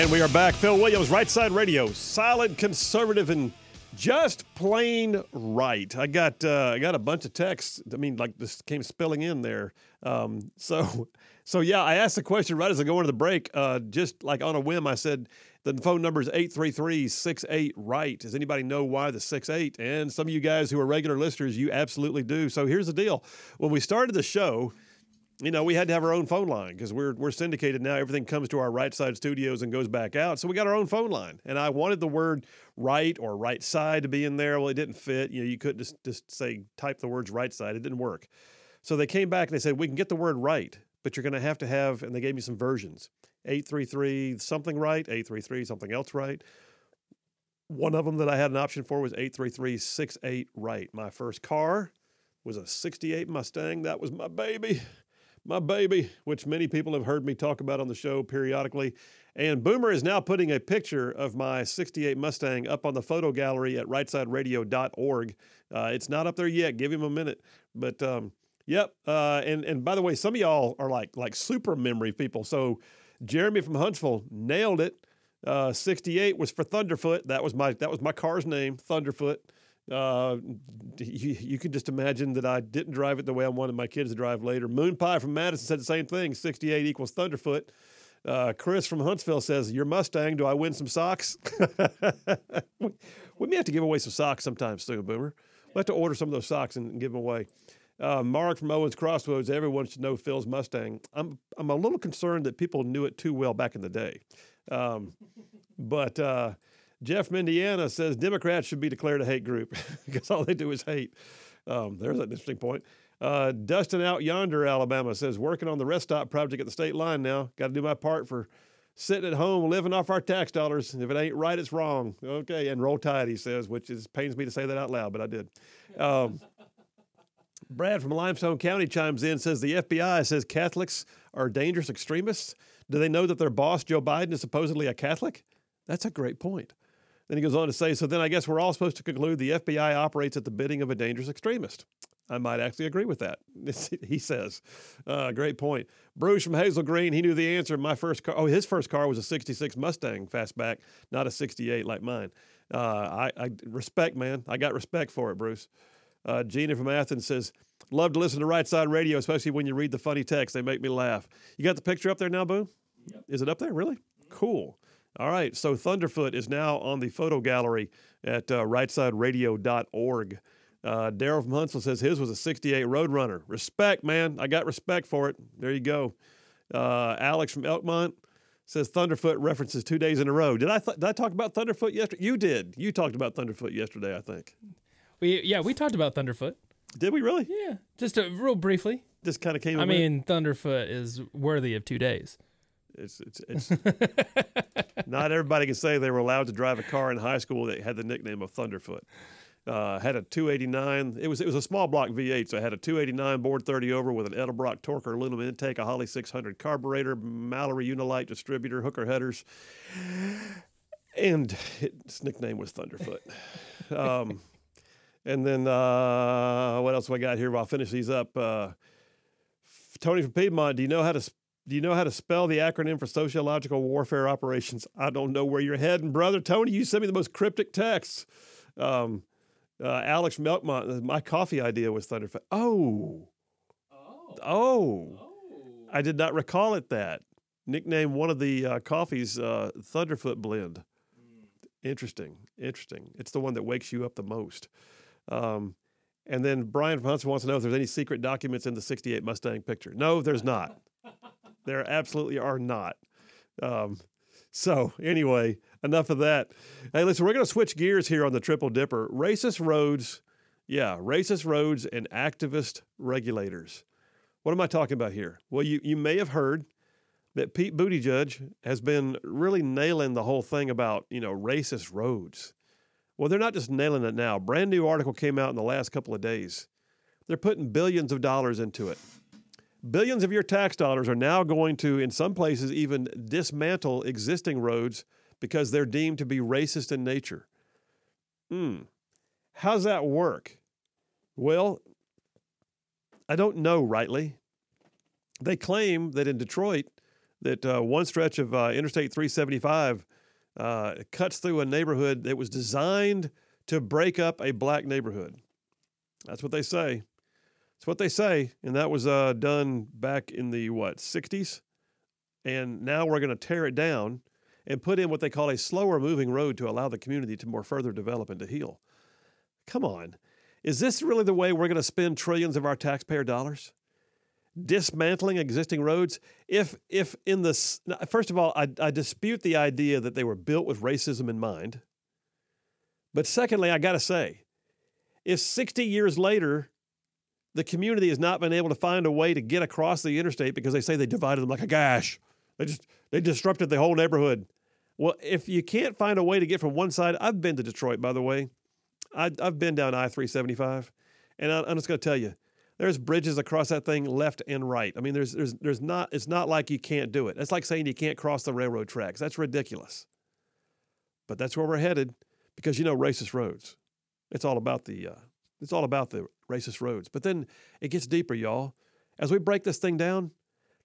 And we are back. Phil Williams, Right Side Radio, solid conservative and just plain right. I got uh, I got a bunch of texts. I mean, like this came spilling in there. Um, so so yeah, I asked the question right as I go into the break. Uh, just like on a whim, I said the phone number is 833-68 right. Does anybody know why the 68? And some of you guys who are regular listeners, you absolutely do. So here's the deal: when we started the show you know, we had to have our own phone line because we're we're syndicated now. Everything comes to our right side studios and goes back out. So we got our own phone line. And I wanted the word right or right side to be in there. Well, it didn't fit. You know, you couldn't just just say type the words right side. It didn't work. So they came back and they said, we can get the word right, but you're going to have to have, and they gave me some versions 833 something right, 833 something else right. One of them that I had an option for was 833 68 right. My first car was a 68 Mustang. That was my baby my baby, which many people have heard me talk about on the show periodically. And Boomer is now putting a picture of my 68 Mustang up on the photo gallery at rightsideradio.org. Uh, it's not up there yet. Give him a minute. But um, yep. Uh, and and by the way, some of y'all are like like super memory people. So Jeremy from Huntsville nailed it. Uh, 68 was for Thunderfoot. That was my that was my car's name, Thunderfoot. Uh, you, you can just imagine that I didn't drive it the way I wanted my kids to drive later. Moon Pie from Madison said the same thing 68 equals Thunderfoot. Uh, Chris from Huntsville says, Your Mustang, do I win some socks? we may have to give away some socks sometime soon, Boomer. We'll have to order some of those socks and, give them away. Uh, Mark from Owens Crossroads, everyone should know Phil's Mustang. I'm, I'm a little concerned that people knew it too well back in the day. Um, but uh, Jeff from Indiana says Democrats should be declared a hate group because all they do is hate. Um, there's an interesting point. Uh, Dustin out yonder, Alabama says working on the rest stop project at the state line now. Got to do my part for sitting at home living off our tax dollars. If it ain't right, it's wrong. Okay, and roll tide, he says, which is pains me to say that out loud, but I did. Um, Brad from Limestone County chimes in says the FBI says Catholics are dangerous extremists. Do they know that their boss Joe Biden is supposedly a Catholic? That's a great point. Then he goes on to say, so then I guess we're all supposed to conclude the FBI operates at the bidding of a dangerous extremist. I might actually agree with that. he says, uh, great point. Bruce from Hazel Green, he knew the answer. My first car, oh, his first car was a 66 Mustang fastback, not a 68 like mine. Uh, I, I, respect, man. I got respect for it, Bruce. Uh, Gina from Athens says, love to listen to Right Side Radio, especially when you read the funny text. They make me laugh. You got the picture up there now, Boom? Yep. Is it up there? Really? Cool. All right, so Thunderfoot is now on the photo gallery at uh, rightsideradio.org. Uh, Daryl from Huntsville says his was a 68 Roadrunner. Respect, man. I got respect for it. There you go. Uh, Alex from Elkmont says Thunderfoot references two days in a row. Did I th- did I talk about Thunderfoot yesterday? You did. You talked about Thunderfoot yesterday, I think. We yeah, we talked about Thunderfoot. Did we really? Yeah, just a, real briefly. Just kind of came. I mean, Thunderfoot is worthy of two days. It's it's it's not everybody can say they were allowed to drive a car in high school that had the nickname of Thunderfoot. Uh, had a 289. It was it was a small block V8, so I had a 289 bored 30 over with an Edelbrock Torker aluminum intake, a Holley 600 carburetor, Mallory Unilite distributor, hooker headers, and its nickname was Thunderfoot. Um, and then uh, what else have I got here? I'll finish these up. Uh, Tony from Piedmont, do you know how to do you know how to spell the acronym for sociological warfare operations? I don't know where you're heading, brother. Tony, you sent me the most cryptic texts. Um, uh, Alex Melkmont, uh, my coffee idea was Thunderfoot. Oh. oh. Oh. Oh. I did not recall it that. Nickname one of the uh, coffees uh, Thunderfoot blend. Mm. Interesting. Interesting. It's the one that wakes you up the most. Um, and then Brian Huntsville wants to know if there's any secret documents in the 68 Mustang picture. No, there's not. There absolutely are not. Um, so, anyway, enough of that. Hey, listen, we're going to switch gears here on the Triple Dipper. Racist roads, yeah, racist roads and activist regulators. What am I talking about here? Well, you, you may have heard that Pete Buttigieg has been really nailing the whole thing about, you know, racist roads. Well, they're not just nailing it now. Brand new article came out in the last couple of days. They're putting billions of dollars into it. Billions of your tax dollars are now going to, in some places, even dismantle existing roads because they're deemed to be racist in nature. Hmm. How's that work? Well, I don't know rightly. They claim that in Detroit, that uh, one stretch of uh, Interstate 375 uh, cuts through a neighborhood that was designed to break up a black neighborhood. That's what they say. That's what they say, and that was uh, done back in the what 60s, and now we're going to tear it down and put in what they call a slower moving road to allow the community to more further develop and to heal. Come on, is this really the way we're going to spend trillions of our taxpayer dollars? dismantling existing roads if if in the first of all I, I, dispute the idea that they were built with racism in mind but secondly i got to say if 60 years later the community has not been able to find a way to get across the interstate because they say they divided them like a gash they just they disrupted the whole neighborhood well if you can't find a way to get from one side i've been to detroit by the way I, have been down i-375 and I, i'm just going to tell you there's bridges across that thing left and right. I mean, there's there's there's not it's not like you can't do it. It's like saying you can't cross the railroad tracks. That's ridiculous. But that's where we're headed because you know racist roads. It's all about the uh, it's all about the racist roads. But then it gets deeper, y'all. As we break this thing down,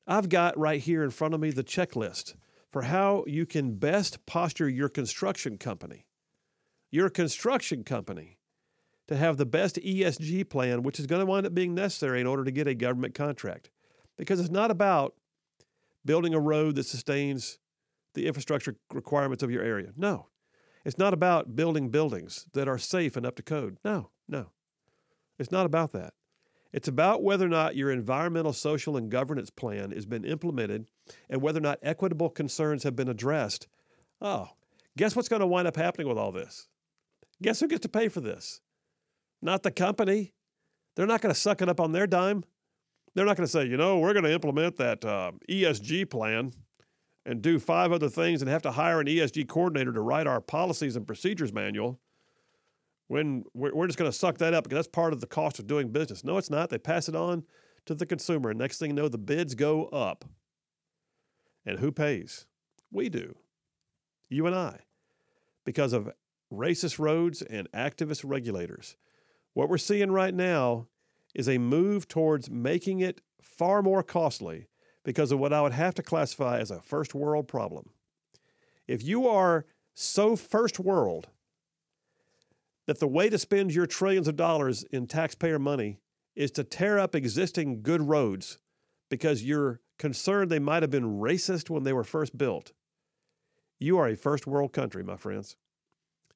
I've got right here in front of me the checklist for how you can best posture your construction company. Your construction company to have the best ESG plan, which is going to wind up being necessary in order to get a government contract. Because it's not about building a road that sustains the infrastructure requirements of your area. No. It's not about building buildings that are safe and up to code. No, no. It's not about that. It's about whether or not your environmental, social, and governance plan has been implemented and whether or not equitable concerns have been addressed. Oh, guess what's going to wind up happening with all this? Guess who gets to pay for this? not the company. They're not going to suck it up on their dime. They're not going to say, you know, we're going to implement that uh, ESG plan and do five other things and have to hire an ESG coordinator to write our policies and procedures manual. When we're just going to suck that up because that's part of the cost of doing business. No, it's not. They pass it on to the consumer. And next thing you know, the bids go up. And who pays? We do. You and I. Because of racist roads and activist regulators. What we're seeing right now is a move towards making it far more costly because of what I would have to classify as a first world problem. If you are so first world that the way to spend your trillions of dollars in taxpayer money is to tear up existing good roads because you're concerned they might have been racist when they were first built, you are a first world country, my friends.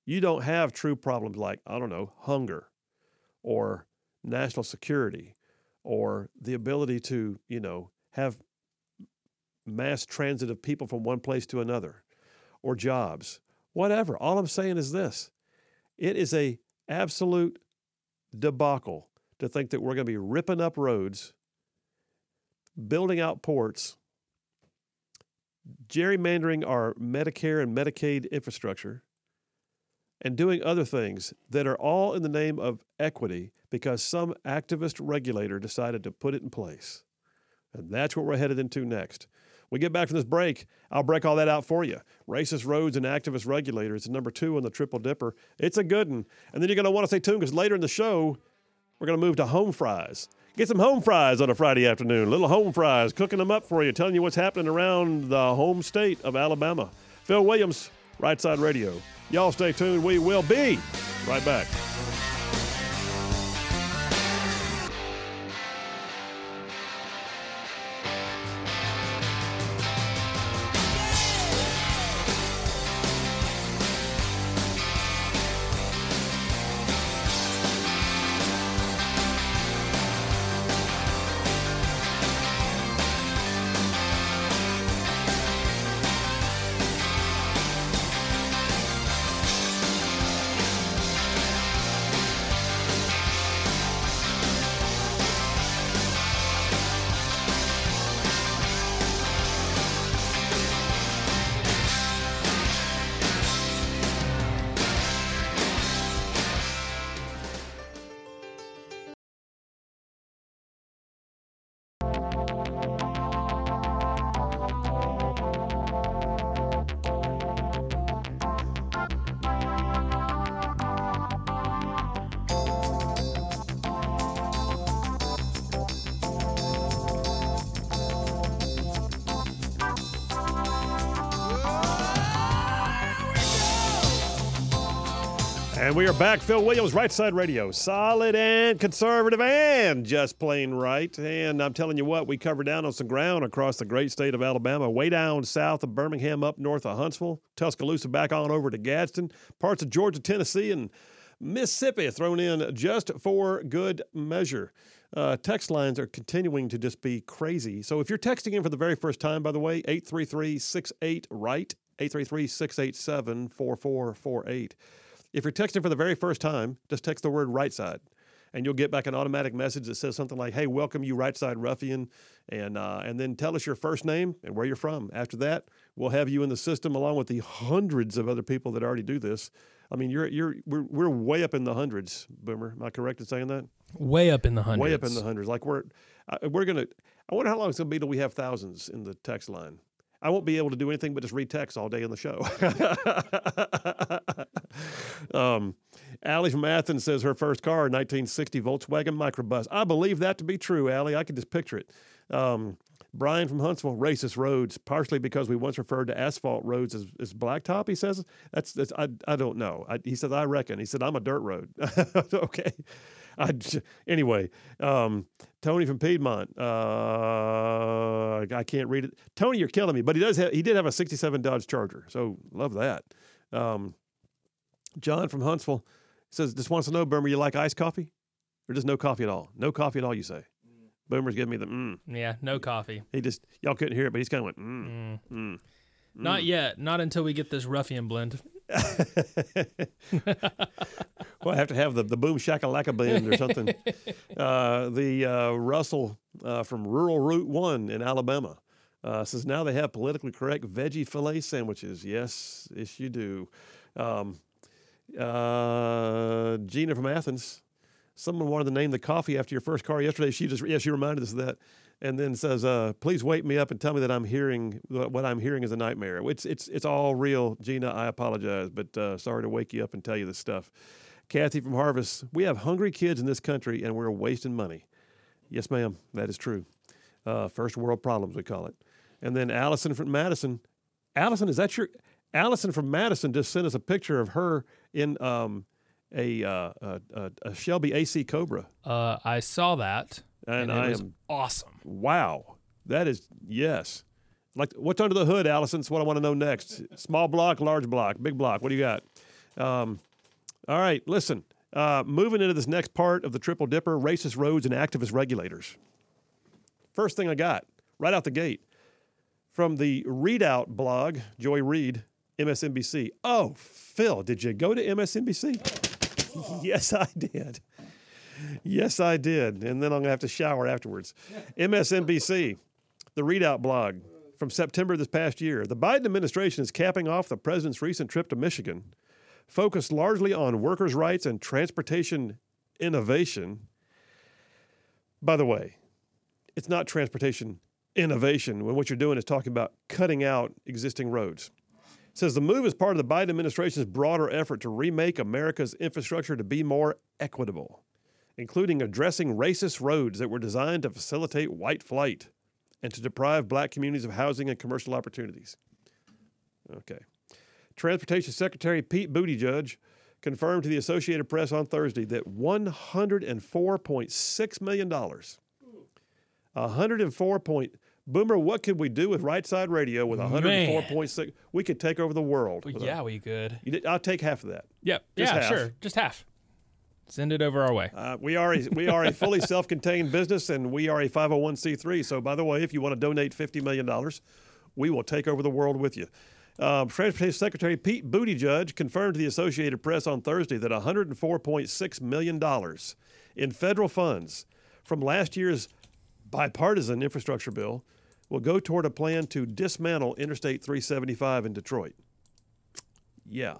You don't have true problems like, I don't know, hunger or national security or the ability to, you know, have mass transit of people from one place to another or jobs, whatever. All I'm saying is this it is a absolute debacle to think that we're going to be ripping up roads, building out ports, gerrymandering our Medicare and Medicaid infrastructure, and doing other things that are all in the name of equity because some activist regulator decided to put it in place. And that's what we're headed into next. We get back from this break, I'll break all that out for you. Racist roads and activist regulators number two on the Triple Dipper. It's a good one. And then you're going to want to stay tuned because later in the show, we're going to move to home fries. Get some home fries on a Friday afternoon. Little home fries, cooking them up for you, telling you what's happening around the home state of Alabama. Phil Williams, Right Side Radio. Y'all stay tuned. We will be right back. And we are back. Phil Williams, Right Side Radio. Solid and conservative and just plain right. And I'm telling you what, we covered down on some ground across the great state of Alabama, way down south of Birmingham, up north of Huntsville, Tuscaloosa, back on over to Gadsden, parts of Georgia, Tennessee, and Mississippi thrown in just for good measure. Uh, text lines are continuing to just be crazy. So if you're texting in for the very first time, by the way, 833 68 right, 833 687 4448. If you're texting for the very first time, just text the word right side. And you'll get back an automatic message that says something like, "Hey, welcome you, right side ruffian," and uh, and then tell us your first name and where you're from. After that, we'll have you in the system along with the hundreds of other people that already do this. I mean, you're you're we're, we're way up in the hundreds, Boomer. Am I correct in saying that? Way up in the hundreds. Way up in the hundreds. Like we're uh, we're gonna. I wonder how long it's gonna be till we have thousands in the text line. I won't be able to do anything but just read text all day in the show. um, Allie from Athens says her first car, 1960 Volkswagen Microbus. I believe that to be true, Allie. I can just picture it. Um, Brian from Huntsville, racist roads, partially because we once referred to asphalt roads as, as blacktop. He says that's, that's I, I don't know. I, he says I reckon. He said I'm a dirt road. okay. I, anyway, um, Tony from Piedmont. Uh, I can't read it. Tony, you're killing me. But he does have. He did have a '67 Dodge Charger, so love that. Um, John from Huntsville says, "Just wants to know, Boomer, you like iced coffee, or just no coffee at all? No coffee at all, you say?" Boomer's giving me the mm. Yeah, no coffee. He just y'all couldn't hear it, but he's kind of went mm, mm. Mm. Not yet. Not until we get this ruffian blend. well, I have to have the, the boom shakalaka blend or something. uh, the uh, Russell uh, from Rural Route One in Alabama uh, says now they have politically correct veggie fillet sandwiches. Yes, yes, you do. Um, uh, Gina from Athens. Someone wanted to name the coffee after your first car yesterday. She just, yeah, she reminded us of that and then says, uh, "Please wake me up and tell me that I'm hearing what I'm hearing is a nightmare." It's it's it's all real, Gina. I apologize, but uh, sorry to wake you up and tell you this stuff. Kathy from Harvest, we have hungry kids in this country, and we're wasting money. Yes, ma'am, that is true. Uh, first world problems, we call it. And then Allison from Madison. Allison, is that your? Allison from Madison just sent us a picture of her in um, a, uh, a, a Shelby AC Cobra. Uh, I saw that and, and I am awesome. Wow, that is yes. Like what's under the hood, Allison? That's what I want to know next. Small block, large block, big block. What do you got? Um, all right, listen. Uh, moving into this next part of the triple dipper: racist roads and activist regulators. First thing I got right out the gate from the ReidOut blog, Joy Reid, MSNBC. Oh, Phil, did you go to MSNBC? yes, I did yes, I did. And then I'm going to have to shower afterwards. MSNBC, the ReidOut blog from September this past year. The Biden administration is capping off the president's recent trip to Michigan, focused largely on workers' rights and transportation innovation. By the way, it's not transportation innovation when what you're doing is talking about cutting out existing roads. It says the move is part of the Biden administration's broader effort to remake America's infrastructure to be more equitable including addressing racist roads that were designed to facilitate white flight and to deprive black communities of housing and commercial opportunities. Okay. Transportation Secretary Pete Buttigieg confirmed to the Associated Press on Thursday that $104.6 million, 104 point, Boomer, what could we do with Right Side Radio with 104.6? We could take over the world. yeah, a, we could. I'll take half of that. Yep. Just yeah, half. sure. Just half. Send it over our way. Uh, we are a, we are a fully self-contained business, and we are a 501c3. So, by the way, if you want to donate $50 million, we will take over the world with you. Uh, Transportation Secretary Pete Buttigieg confirmed to the Associated Press on Thursday that $104.6 million in federal funds from last year's bipartisan infrastructure bill will go toward a plan to dismantle Interstate 375 in Detroit. Yeah,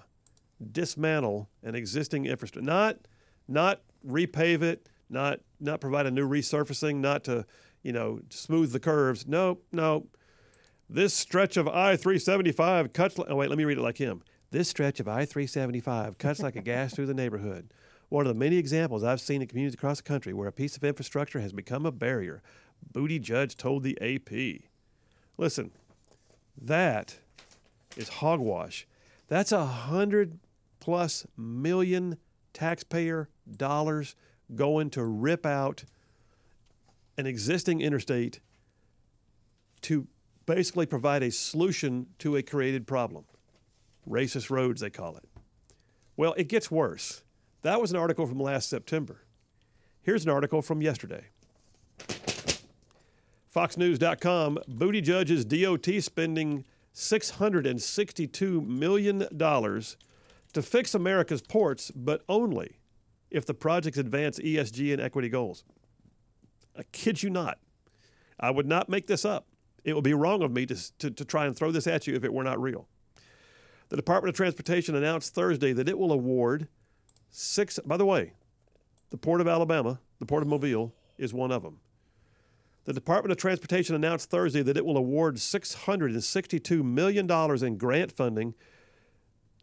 dismantle an existing infrastructure. Not – not repave it, not not provide a new resurfacing, not to you know smooth the curves. Nope, nope. This stretch of I-375 cuts. Oh wait, let me read it like him. This stretch of I-375 cuts like a gas through the neighborhood. One of the many examples I've seen in communities across the country where a piece of infrastructure has become a barrier. Buttigieg told the AP. Listen, that is hogwash. That's a hundred plus million taxpayer dollars going to rip out an existing interstate to basically provide a solution to a created problem. Racist roads, they call it. Well, it gets worse. That was an article from last September. Here's an article from yesterday. FoxNews.com Buttigieg's DOT spending $662 million to fix America's ports, but only if the projects advance ESG and equity goals. I kid you not. I would not make this up. It would be wrong of me to, to, to try and throw this at you if it were not real. The Department of Transportation announced Thursday that it will award six, by the way, the Port of Alabama, the Port of Mobile, is one of them. The Department of Transportation announced Thursday that it will award $662 million in grant funding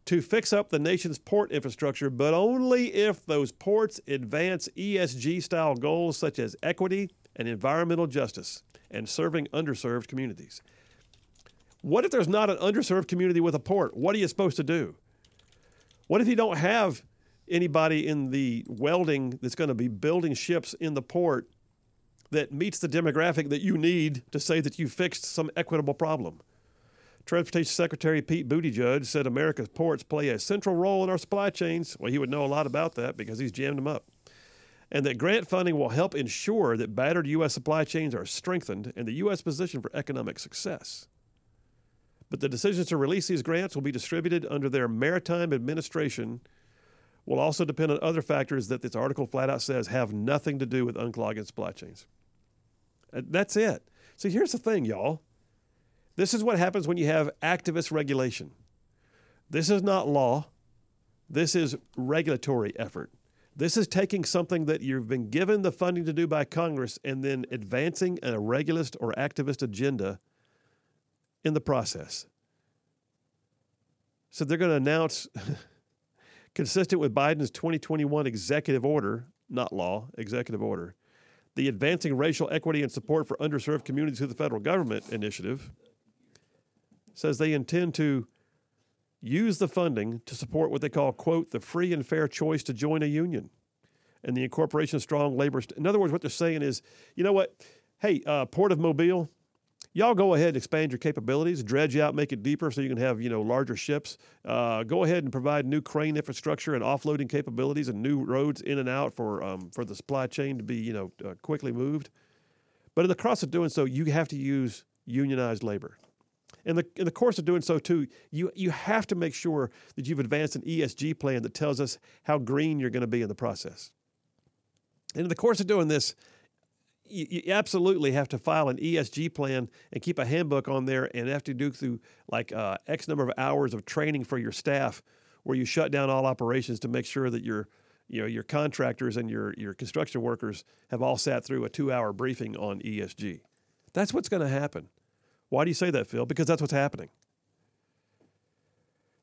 to fix up the nation's port infrastructure, but only if those ports advance ESG style goals such as equity and environmental justice and serving underserved communities. What if there's not an underserved community with a port? What are you supposed to do? What if you don't have anybody in the welding that's going to be building ships in the port that meets the demographic that you need to say that you fixed some equitable problem? Transportation Secretary Pete Buttigieg said America's ports play a central role in our supply chains. Well, he would know a lot about that because he's jammed them up. And that grant funding will help ensure that battered U.S. supply chains are strengthened and the U.S. position for economic success. But the decisions to release these grants will be distributed under their maritime administration, will also depend on other factors that this article flat out says have nothing to do with unclogging supply chains. That's it. See, here's the thing, y'all. This is what happens when you have activist regulation. This is not law. This is regulatory effort. This is taking something that you've been given the funding to do by Congress and then advancing a regulist or activist agenda in the process. So they're going to announce, consistent with Biden's 2021 executive order, not law, executive order, the Advancing Racial Equity and Support for Underserved Communities Through the Federal Government initiative says they intend to use the funding to support what they call, quote, the free and fair choice to join a union and the incorporation of strong labor. St- in other words, what they're saying is, you know what? Hey, uh, Port of Mobile, y'all go ahead and expand your capabilities, dredge out, make it deeper so you can have you know larger ships. Uh, go ahead and provide new crane infrastructure and offloading capabilities and new roads in and out for um, for the supply chain to be you know uh, quickly moved. But in the course of doing so, you have to use unionized labor. In the, in the course of doing so, too, you, you have to make sure that you've advanced an ESG plan that tells us how green you're going to be in the process. And in the course of doing this, you, you, absolutely have to file an ESG plan and keep a handbook on there and have to do through like uh, X number of hours of training for your staff where you shut down all operations to make sure that your you know your contractors and your your construction workers have all sat through a 2-hour briefing on ESG. That's what's going to happen. Why do you say that, Phil? Because that's what's happening.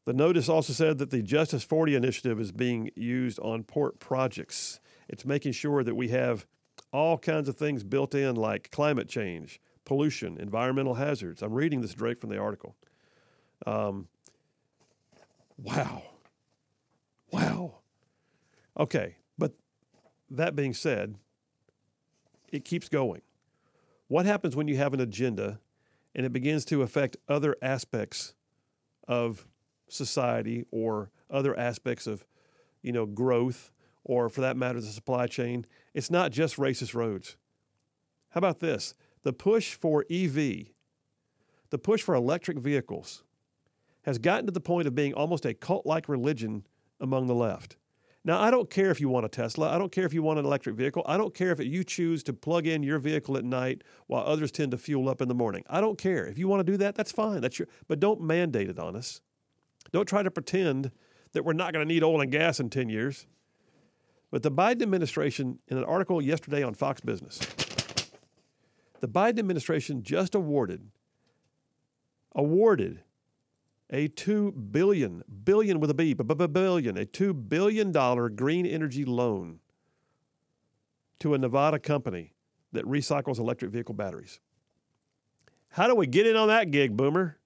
The notice also said that the Justice 40 initiative is being used on port projects. It's making sure that we have all kinds of things built in, like climate change, pollution, environmental hazards. I'm reading this Drake from the article. Um, wow. Wow. Okay, but that being said, it keeps going. What happens when you have an agenda and it begins to affect other aspects of society or other aspects of you know growth or for that matter the supply chain. It's not just racist roads. How about this? The push for ev the push for electric vehicles has gotten to the point of being almost a cult-like religion among the left now, I don't care if you want a Tesla. I don't care if you want an electric vehicle. I don't care if you choose to plug in your vehicle at night while others tend to fuel up in the morning. I don't care. If you want to do that, that's fine. That's your, but don't mandate it on us. Don't try to pretend that we're not going to need oil and gas in 10 years. But the Biden administration, in an article yesterday on Fox Business, the Biden administration just awarded awarded a two billion billion with a B, billion, a two billion dollar green energy loan to a Nevada company that recycles electric vehicle batteries. How do we get in on that gig, Boomer?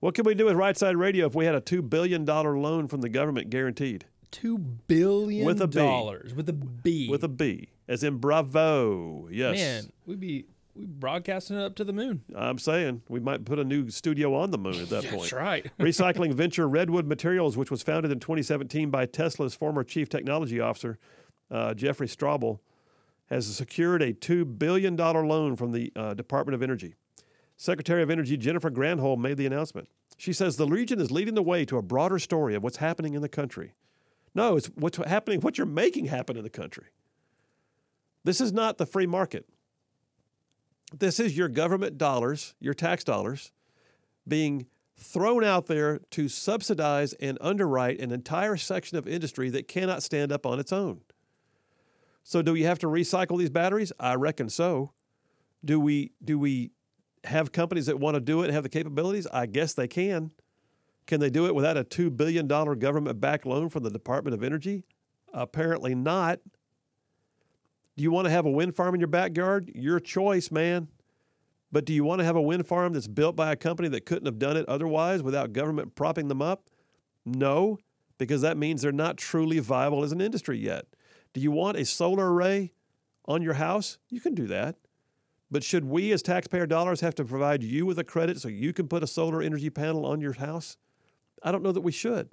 What can we do with Right Side Radio if we had a $2 billion loan from the government guaranteed? Two billion With a B. dollars with a B. With a B, as in bravo. Yes. man, we'd be we broadcasting it up to the moon. I'm saying we might put a new studio on the moon at that point. That's right. Recycling venture Redwood Materials, which was founded in 2017 by Tesla's former chief technology officer, uh, Jeffrey Straubel, has secured a $2 billion loan from the uh, Department of Energy. Secretary of Energy Jennifer Granholm made the announcement. She says the region is leading the way to a broader story of what's happening in the country. No, it's what's happening, what you're making happen in the country. This is not the free market. This is your government dollars, your tax dollars, being thrown out there to subsidize and underwrite an entire section of industry that cannot stand up on its own. So, do we have to recycle these batteries? I reckon so. Do we do we have companies that want to do it and have the capabilities? I guess they can. Can they do it without a two billion dollar government backed loan from the Department of Energy? Apparently not. Do you want to have a wind farm in your backyard? Your choice, man. But do you want to have a wind farm that's built by a company that couldn't have done it otherwise without government propping them up? No, because that means they're not truly viable as an industry yet. Do you want a solar array on your house? You can do that. But should we, as taxpayer dollars, have to provide you with a credit so you can put a solar energy panel on your house? I don't know that we should.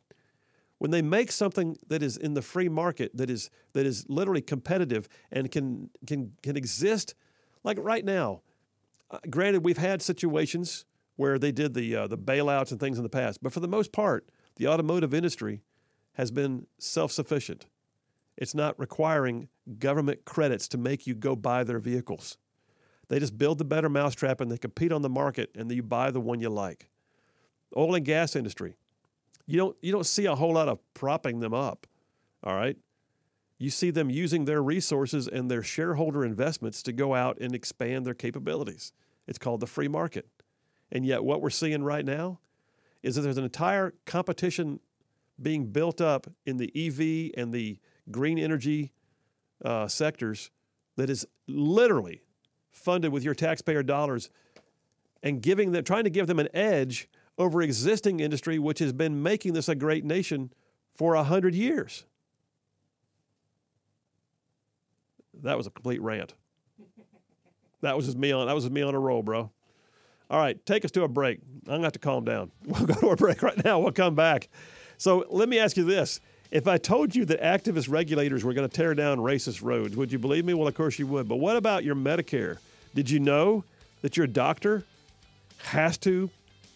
When they make something that is in the free market, that is that is literally competitive and can can can exist, like right now. Uh, granted, we've had situations where they did the uh, the bailouts and things in the past, but for the most part, the automotive industry has been self-sufficient. It's not requiring government credits to make you go buy their vehicles. They just build the better mousetrap and they compete on the market and then you buy the one you like. Oil and gas industry. You don't you don't see a whole lot of propping them up. All right? You see them using their resources and their shareholder investments to go out and expand their capabilities. It's called the free market. And yet what we're seeing right now is that there's an entire competition being built up in the EV and the green energy uh, sectors that is literally funded with your taxpayer dollars and giving them, trying to give them an edge over existing industry, which has been making this a great nation for a hundred years. That was a complete rant. That was just me on. That was me on a roll, bro. All right, take us to a break. I'm gonna have to calm down. We'll go to a break right now. We'll come back. So let me ask you this: If I told you that activist regulators were going to tear down racist roads, would you believe me? Well, of course you would. But what about your Medicare? Did you know that your doctor has to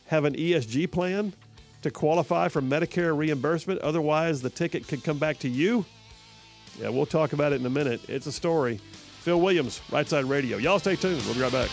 have an ESG plan to qualify for Medicare reimbursement? Otherwise, the ticket could come back to you. Yeah, we'll talk about it in a minute. It's a story. Phil Williams, Right Side Radio. Y'all stay tuned. We'll be right back.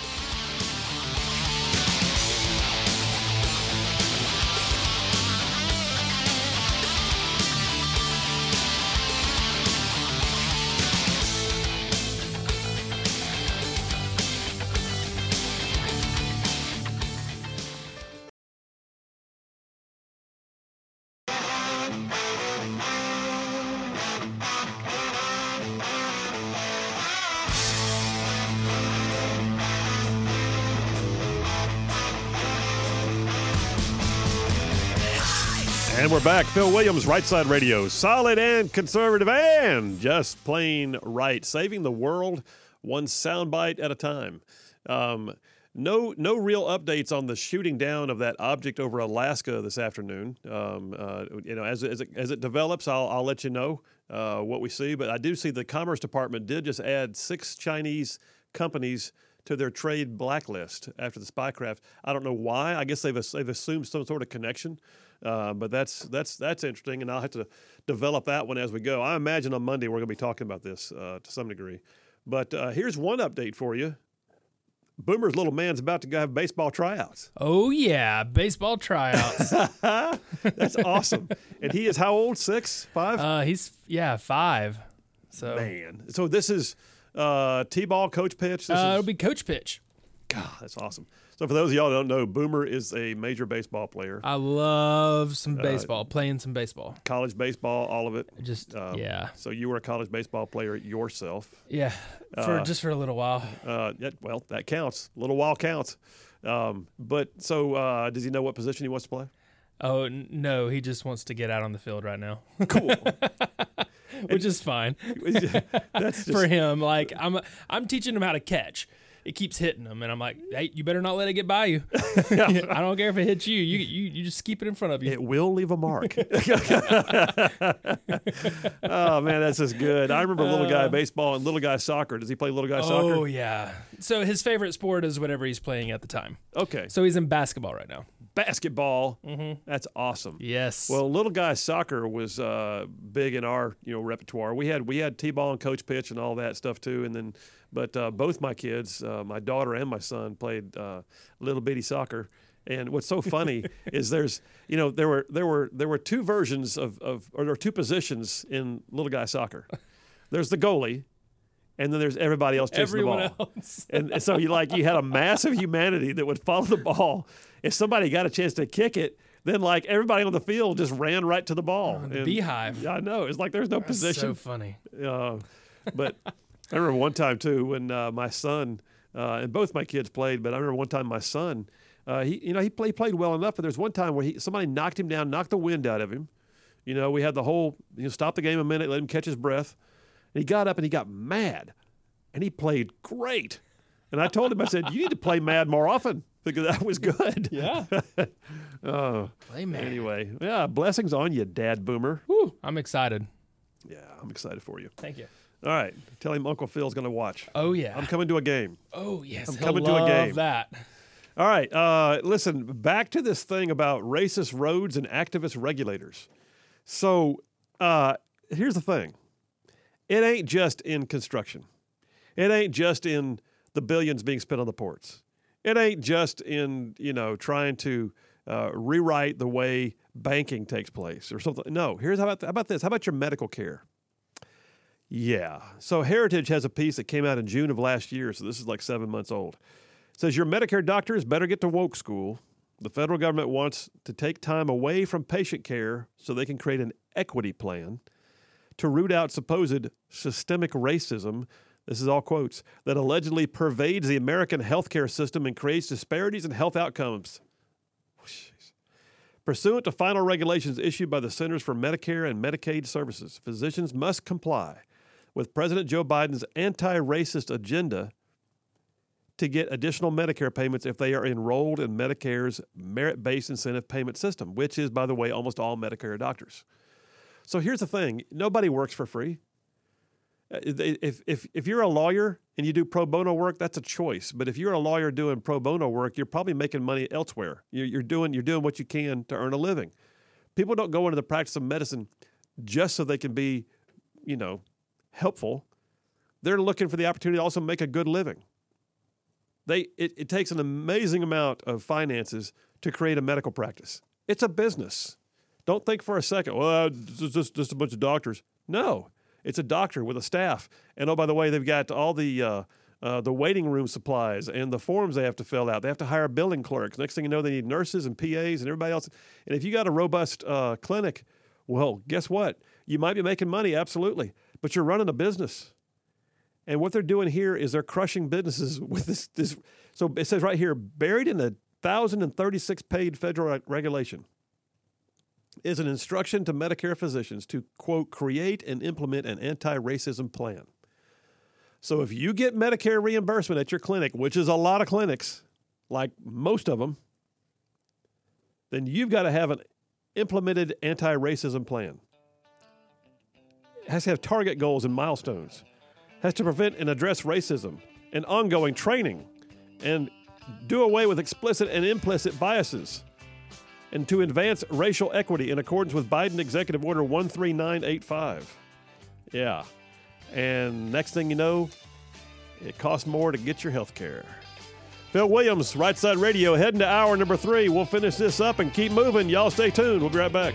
And we're back. Phil Williams, Right Side Radio. Solid and conservative and just plain right. Saving the world one soundbite at a time. Um, no, no real updates on the shooting down of that object over Alaska this afternoon. Um, uh, you know, as, as, it, as it develops, I'll, I'll let you know uh, what we see. But I do see the Commerce Department did just add six Chinese companies to their trade blacklist after the spycraft. I don't know why. I guess they've they've assumed some sort of connection. Uh, but that's that's that's interesting, and I'll have to develop that one as we go. I imagine on Monday we're going to be talking about this uh, to some degree. But uh, here's one update for you. Boomer's little man's about to go have baseball tryouts. Oh yeah, baseball tryouts. That's awesome. and he is how old? Six, five? uh, he's yeah five. So Man. So this is uh, T-ball coach pitch. This uh, it'll is, be coach pitch. God, that's awesome. So for those of y'all who don't know, Boomer is a major baseball player. I love some baseball, playing some baseball. college baseball, all of it. Just Um, yeah, So you were a college baseball player yourself. yeah, for just for a little while. Uh, yeah, well, that counts. A little while counts. Um, but so, uh, does he know what position he wants to play? Oh no, he just wants to get out on the field right now, Cool. which is fine That's just, for him. Like I'm, I'm teaching him how to catch. It keeps hitting them, and I'm like, "Hey, you better not let it get by you. I don't care if it hits you. You, you, you just keep it in front of you." it will leave a mark. oh man, that's just good. I remember little guy uh, baseball and little guy soccer. Does he play little guy oh soccer? Oh yeah. So his favorite sport is whatever he's playing at the time. Okay, So he's in basketball right now. Basketball. That's awesome. Yes. Well, little guy soccer was uh, big in our you know repertoire. We had we had t-ball and coach pitch and all that stuff too. And then, but uh, both my kids, uh, my daughter and my son, played uh, little bitty soccer. And what's so funny is there's you know there were there were there were two versions of, of or there are two positions in little guy soccer. There's the goalie, and then there's everybody else chasing Everyone the ball. else. And, and so you like you had a massive humanity that would follow the ball. If somebody got a chance to kick it, then like everybody on the field just ran right to the ball. the And- beehive. Yeah, I know. It's like there's no So position. So funny. Uh, but I remember one time too when uh, my son uh, and both my kids played. But I remember one time my son, uh, he you know he played played well enough. But there's one time where he somebody knocked him down, knocked the wind out of him. You know, we had the whole you know stop the game a minute, let him catch his breath. And he got up and he got mad, and he played great. And I told him, I said, you need to play mad more often because that was good. Yeah. Oh, man. anyway, yeah, blessings on you, Dad Boomer. I'm excited. Yeah, I'm excited for you. Thank you. All right, tell him Uncle Phil's going to watch. Oh yeah. I'm coming to a game. oh yes. I'm He'll coming to a love game. That. All right, uh, listen, back to this thing about racist roads and activist regulators. So uh, here's the thing it ain't just in construction, it ain't just in the billions being spent on the ports, it ain't just in, you know, trying to uh, rewrite the way banking takes place or something. No, here's how about, how about this? How about your medical care? Yeah. So Heritage has a piece that came out in June of last year. So this is like seven months old. It says your Medicare doctors better get to woke school. The federal government wants to take time away from patient care so they can create an equity plan to root out supposed systemic racism. This is all quotes that allegedly pervades the American healthcare system and creates disparities in health outcomes. Pursuant to final regulations issued by the Centers for Medicare and Medicaid Services, physicians must comply with President Joe Biden's anti racist agenda to get additional Medicare payments if they are enrolled in Medicare's merit based incentive payment system, which is, by the way, almost all Medicare doctors. So here's the thing nobody works for free. Uh, If, if, if you're a lawyer and you do pro bono work, that's a choice. But if you're a lawyer doing pro bono work, you're probably making money elsewhere. You're, you're, doing, you're doing what you can to earn a living. People don't go into the practice of medicine just so they can be, you know, helpful. They're looking for the opportunity to also make a good living. They, it, it takes an amazing amount of finances to create a medical practice. It's a business. Don't think for a second, well, just, just a bunch of doctors. No, it's a doctor with a staff. And oh, by the way, they've got all the, uh, uh, the waiting room supplies and the forms they have to fill out. They have to hire billing clerks. Next thing you know, they need nurses and PAs and everybody else. And if you got a robust uh, clinic, well, guess what? You might be making money, absolutely, but you're running a business. And what they're doing here is they're crushing businesses with this. this so it says right here, buried in the 1,036 paid federal regulation is an instruction to Medicare physicians to, quote, create and implement an anti racism plan. So if you get Medicare reimbursement at your clinic, which is a lot of clinics, like most of them, then you've got to have an implemented anti racism plan. It has to have target goals and milestones has to prevent and address racism and ongoing training and do away with explicit and implicit biases and to advance racial equity in accordance with Biden Executive Order 13985. Yeah. And next thing you know, it costs more to get your health care. Phil Williams, Right Side Radio, heading to hour number three. We'll finish this up and keep moving. Y'all stay tuned. We'll be right back.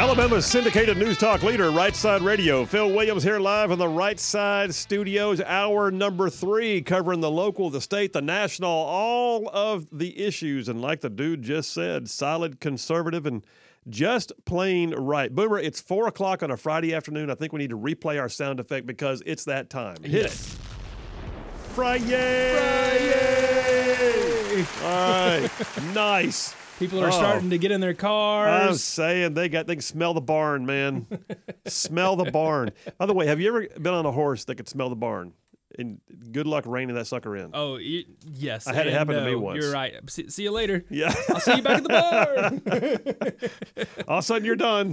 Alabama's syndicated news talk leader, Right Side Radio. Phil Williams here live in the Right Side Studios, hour number three, covering the local, the state, the national, all of the issues. And like the dude just said, solid, conservative, and just plain right. Boomer, it's four o'clock on a Friday afternoon. I think we need to replay our sound effect because it's that time. Hit it. Friday! Friday! All right. nice. People are Oh. starting to get in their cars. I'm saying they got they can smell the barn, man. smell the barn. By the way, have you ever been on a horse that could smell the barn? And good luck reining that sucker in. Oh, yes. I had it happen to me once. You're right. See, see you later. Yeah. I'll see you back at the bar. All of a sudden you're done.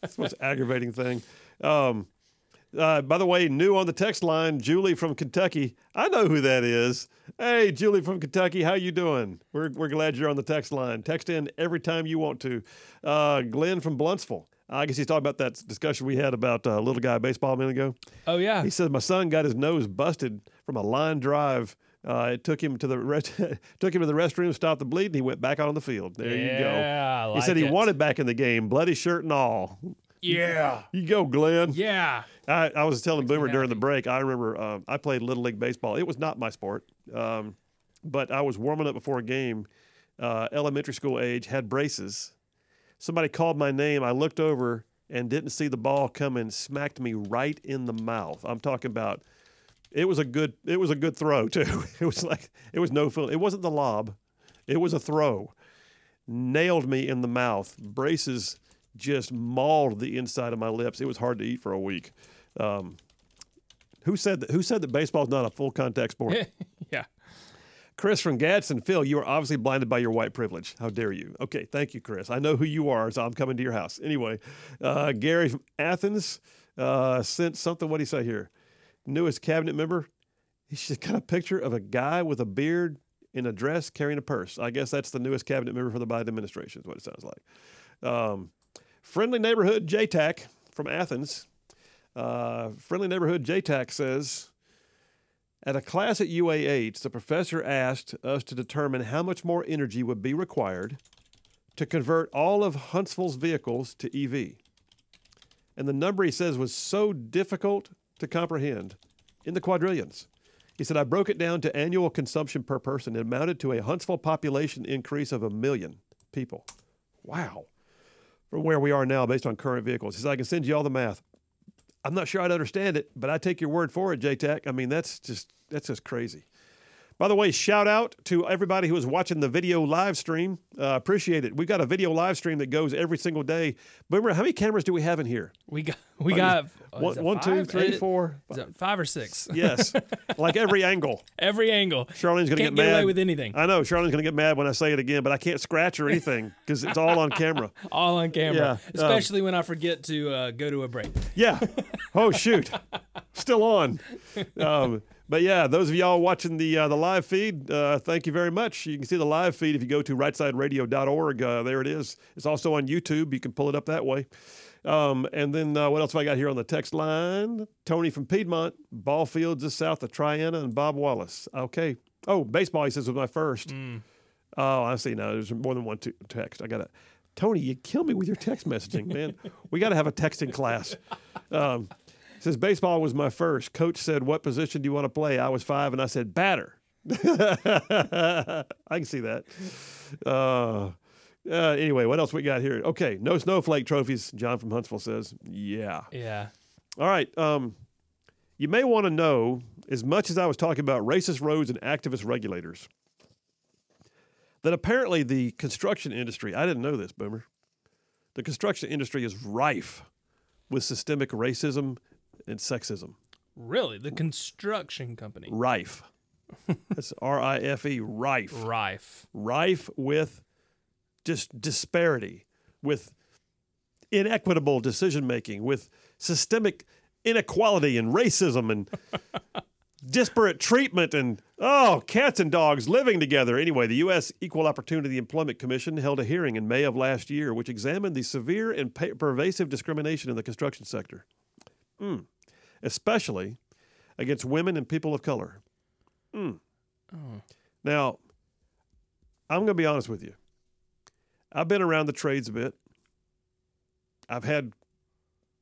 That's the most aggravating thing. Um, uh, by the way, new on the text line, Julie from Kentucky. I know who that is. Hey, Julie from Kentucky, how you doing? We're, we're glad you're on the text line. Text in every time you want to. Uh, Glenn from Blountsville. I guess he's talking about that discussion we had about uh, little guy baseball a minute ago. oh yeah. He says my son got his nose busted from a line drive. Uh, it took him to the rest, took him to the restroom, stopped the bleeding. He went back out on the field. There you go. Yeah, I he said he it. wanted back in the game, bloody shirt and all. Yeah. You go, Glenn. Yeah. I, I was telling Boomer during the break. I remember uh, I played little league baseball. It was not my sport, um, but I was warming up before a game. Uh, elementary school age had braces. Somebody called my name. I looked over and didn't see the ball come and smacked me right in the mouth. I'm talking about. It was a good. It was a good throw too. It was like it was no fun. It wasn't the lob. It was a throw. Nailed me in the mouth. Braces just mauled the inside of my lips. It was hard to eat for a week. Um, who said that? Who said that baseball is not a full contact sport? yeah. Chris from Gadsden. Phil, you are obviously blinded by your white privilege. How dare you? Okay, thank you, Chris. I know who you are, so I'm coming to your house. Anyway, uh, Gary from Athens uh, sent something. What do you say here? Newest cabinet member. He's got a picture of a guy with a beard in a dress carrying a purse. I guess that's the newest cabinet member for the Biden administration, is what it sounds like. Um, friendly neighborhood JTAC from Athens. Uh, friendly neighborhood JTAC says at a class at UAH, the professor asked us to determine how much more energy would be required to convert all of Huntsville's vehicles to EV. And the number he says was so difficult to comprehend in the quadrillions. He said, I broke it down to annual consumption per person. It amounted to a Huntsville population increase of a million people. Wow. From where we are now based on current vehicles. He said, I can send you all the math. I'm not sure I'd understand it, but I take your word for it, JTAC. I mean, that's just that's just crazy. By the way, shout out to everybody who is watching the video live stream. Uh, appreciate it. We've got a video live stream that goes every single day. Boomer, how many cameras do we have in here? We got we got oh, One, one, two, three, it- four. Five or six? Yes, like every angle. Every angle. Charlene's gonna Can't get get mad away with anything. I know Charlene's gonna get mad when I say it again, but I can't scratch or anything because it's all on camera. All on camera. Yeah, um, Especially when I forget to uh, go to a break. Yeah. Oh shoot, still on. Um, but yeah, those of y'all watching the uh, the live feed, uh, thank you very much. You can see the live feed if you go to rightsideradio.org. Uh, there it is. It's also on YouTube. You can pull it up that way. Um, and then uh, what else have I got here on the text line? Tony from Piedmont. Ball fields is south of Triana and Bob Wallace. Okay. Oh, baseball. He says was my first. Oh, I see now. There's more than one t- text. I got to. Tony, you kill me with your text messaging, man. we got to have a texting class. Um, says baseball was my first. Coach said, "What position do you want to play?" I was five, and I said, "Batter." I can see that. Uh, uh, anyway, what else we got here? Okay, no snowflake trophies. John from Huntsville says, "Yeah." Yeah. All right. Um, you may want to know as much as I was talking about racist roads and activist regulators, that apparently the construction industry, I didn't know this, Boomer, the construction industry is rife with systemic racism and sexism. Really? The construction company. Rife. That's R I F E, rife. Rife. rife with just disparity, with inequitable decision making, with systemic inequality and racism and disparate treatment and oh, cats and dogs living together. Anyway, the U.S. Equal Opportunity Employment Commission held a hearing in May of last year, which examined the severe and pervasive discrimination in the construction sector, Mm. Especially against women and people of color. Mm. Now, I'm going to be honest with you. I've been around the trades a bit. I've had,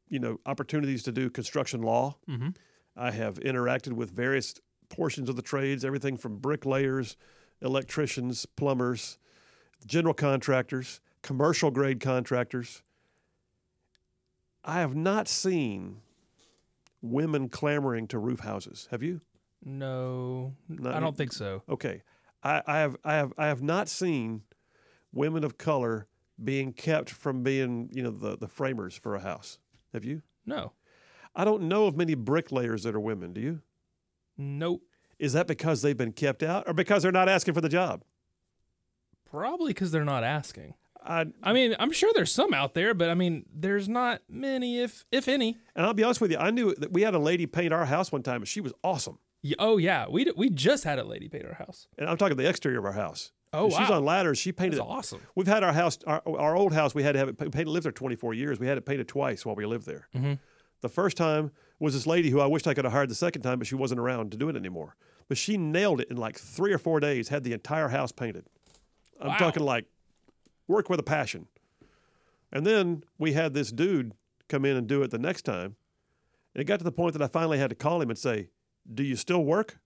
you know, opportunities to do construction law. Mhm. I have interacted with various portions of the trades, everything from bricklayers, electricians, plumbers, general contractors, commercial grade contractors. I have not seen women clamoring to roof houses. Have you? No, Not I don't think so. Okay. I, I have I have I have not seen women of color being kept from being, you know, the, the framers for a house. Have you? No, I don't know of many bricklayers that are women. Do you? nope. Is that because they've been kept out or because they're not asking for the job? Probably because they're not asking. I, I mean, I'm sure there's some out there, but I mean, there's not many, if if any. and I'll be honest with you, I knew that we had a lady paint our house one time and she was awesome. Y- Oh yeah, we d- we just had a lady paint our house. And I'm talking the exterior of our house. Oh And She's wow, on ladders. She painted that's it. awesome. We've had our house, our, our old house, we had to have it painted, lived there 24 years. We had it painted twice while we lived there. Mhm. The first time was this lady who I wished I could have hired the second time, but she wasn't around to do it anymore. But she nailed it in like three or four days, had the entire house painted. I'm Wow. talking like work with a passion. And then we had this dude come in and do it the next time. And it got to the point that I finally had to call him and say, Do you still work?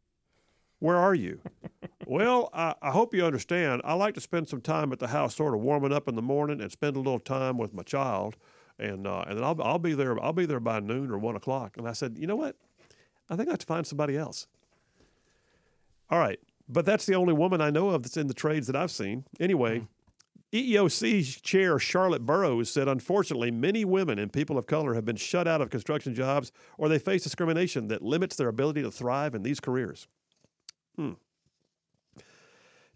Where are you? well, I, I hope you understand. I like to spend some time at the house, sort of warming up in the morning, and spend a little time with my child, and uh, and then I'll I'll be there. I'll be there by noon or one o'clock. And I said, you know what? I think I have to find somebody else. All right, but that's the only woman I know of that's in the trades that I've seen. Anyway, E EEOC Chair Charlotte Burrows said, unfortunately, many women and people of color have been shut out of construction jobs or they face discrimination that limits their ability to thrive in these careers. Hmm.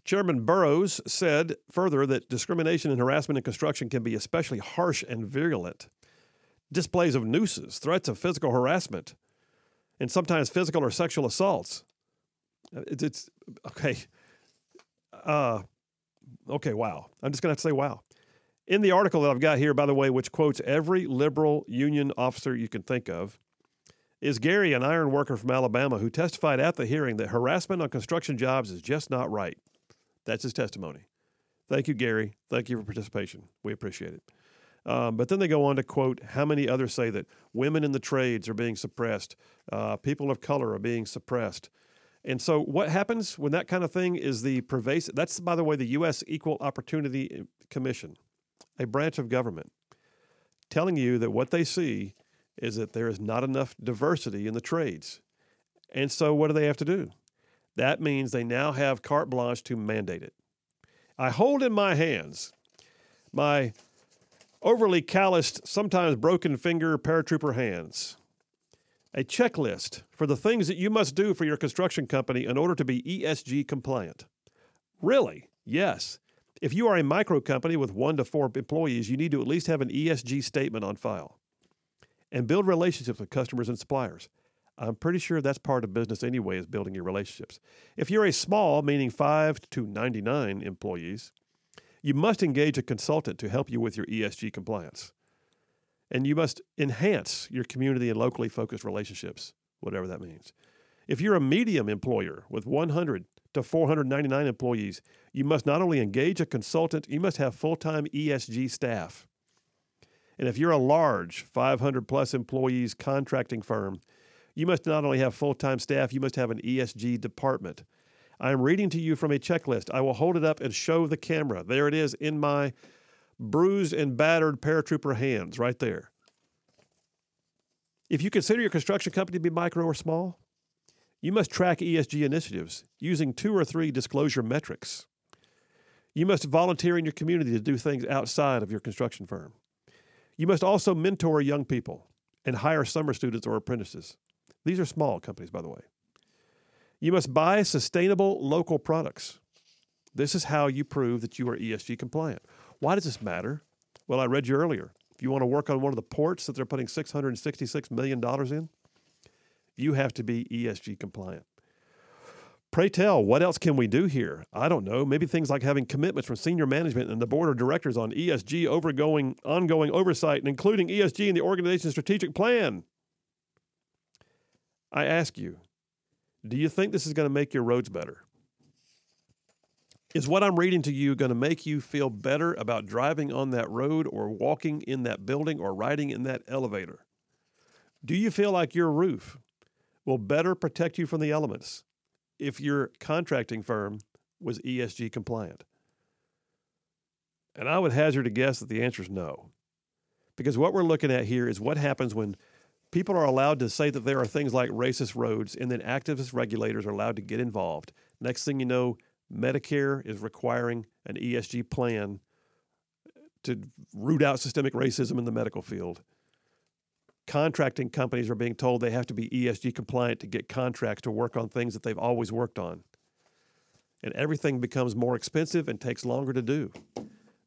Chairman Burrows said further that discrimination and harassment in construction can be especially harsh and virulent. Displays of nooses, threats of physical harassment, and sometimes physical or sexual assaults. Uh, It's, it's okay. Uh, okay, wow. I'm just going to have to say wow. In the article that I've got here, by the way, which quotes every liberal union officer you can think of, is Gary, an iron worker from Alabama, who testified at the hearing that harassment on construction jobs is just not right. That's his testimony. Thank you, Gary. Thank you for participation. We appreciate it. Um, but then they go on to quote how many others say that women in the trades are being suppressed, uh, people of color are being suppressed. And so, what happens when that kind of thing is the pervasive? That's, by the way, the U.S. Equal Opportunity Commission, a branch of government, telling you that what they see is that there is not enough diversity in the trades. And so, what do they have to do? That means they now have carte blanche to mandate it. I hold in my hands my overly calloused, sometimes broken finger paratrooper hands a checklist for the things that you must do for your construction company in order to be ESG compliant. Really? Yes. If you are a micro company with one to four employees, you need to at least have an ESG statement on file and build relationships with customers and suppliers. I'm pretty sure that's part of business anyway, is building your relationships. If you're a small, meaning 5 to 99 employees, you must engage a consultant to help you with your ESG compliance. And you must enhance your community and locally focused relationships, whatever that means. If you're a medium employer with 100 to 499 employees, you must not only engage a consultant, you must have full time ESG staff. And if you're a large 500 plus employees contracting firm, you must not only have full time staff, you must have an ESG department. I am reading to you from a checklist. I will hold it up and show the camera. There it is in my bruised and battered paratrooper hands right there. If you consider your construction company to be micro or small, you must track ESG initiatives using two or three disclosure metrics. You must volunteer in your community to do things outside of your construction firm. You must also mentor young people and hire summer students or apprentices. These are small companies, by the way. You must buy sustainable local products. This is how you prove that you are ESG compliant. Why does this matter? Well, I read you earlier. If you want to work on one of the ports that they're putting $666 million in, you have to be ESG compliant. Pray tell, what else can we do here? I don't know. Maybe things like having commitments from senior management and the board of directors on ESG overgoing, ongoing oversight, and including ESG in the organization's strategic plan. I ask you, do you think this is going to make your roads better? Is what I'm reading to you going to make you feel better about driving on that road or walking in that building or riding in that elevator? Do you feel like your roof will better protect you from the elements if your contracting firm was ESG compliant? And I would hazard a guess that the answer is no. Because what we're looking at here is what happens when people are allowed to say that there are things like racist roads and then activist regulators are allowed to get involved. Next thing you know, Medicare is requiring an ESG plan to root out systemic racism in the medical field. Contracting companies are being told they have to be ESG compliant to get contracts to work on things that they've always worked on. And everything becomes more expensive and takes longer to do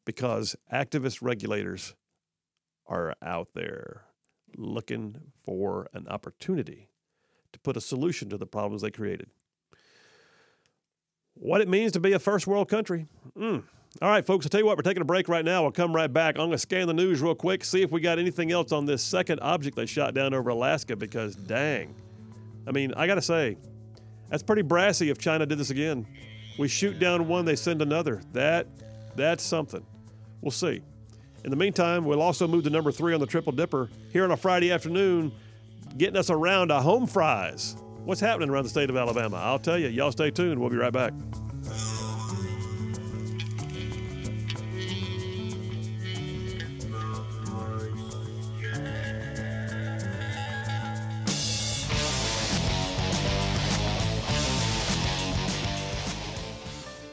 because activist regulators are out there looking for an opportunity to put a solution to the problems they created what it means to be a first world country. Mm. All right, folks, I'll tell you what, we're taking a break right now. We'll come right back. I'm going to scan the news real quick, see if we got anything else on this second object they shot down over Alaska because dang. I mean, I got to say, that's pretty brassy if China did this again. We shoot down one, they send another. That that's something. We'll see. In the meantime, we'll also move to number three on the Triple Dipper here on a Friday afternoon, getting us around to home fries. What's happening around the state of Alabama? I'll tell you. Y'all stay tuned. We'll be right back.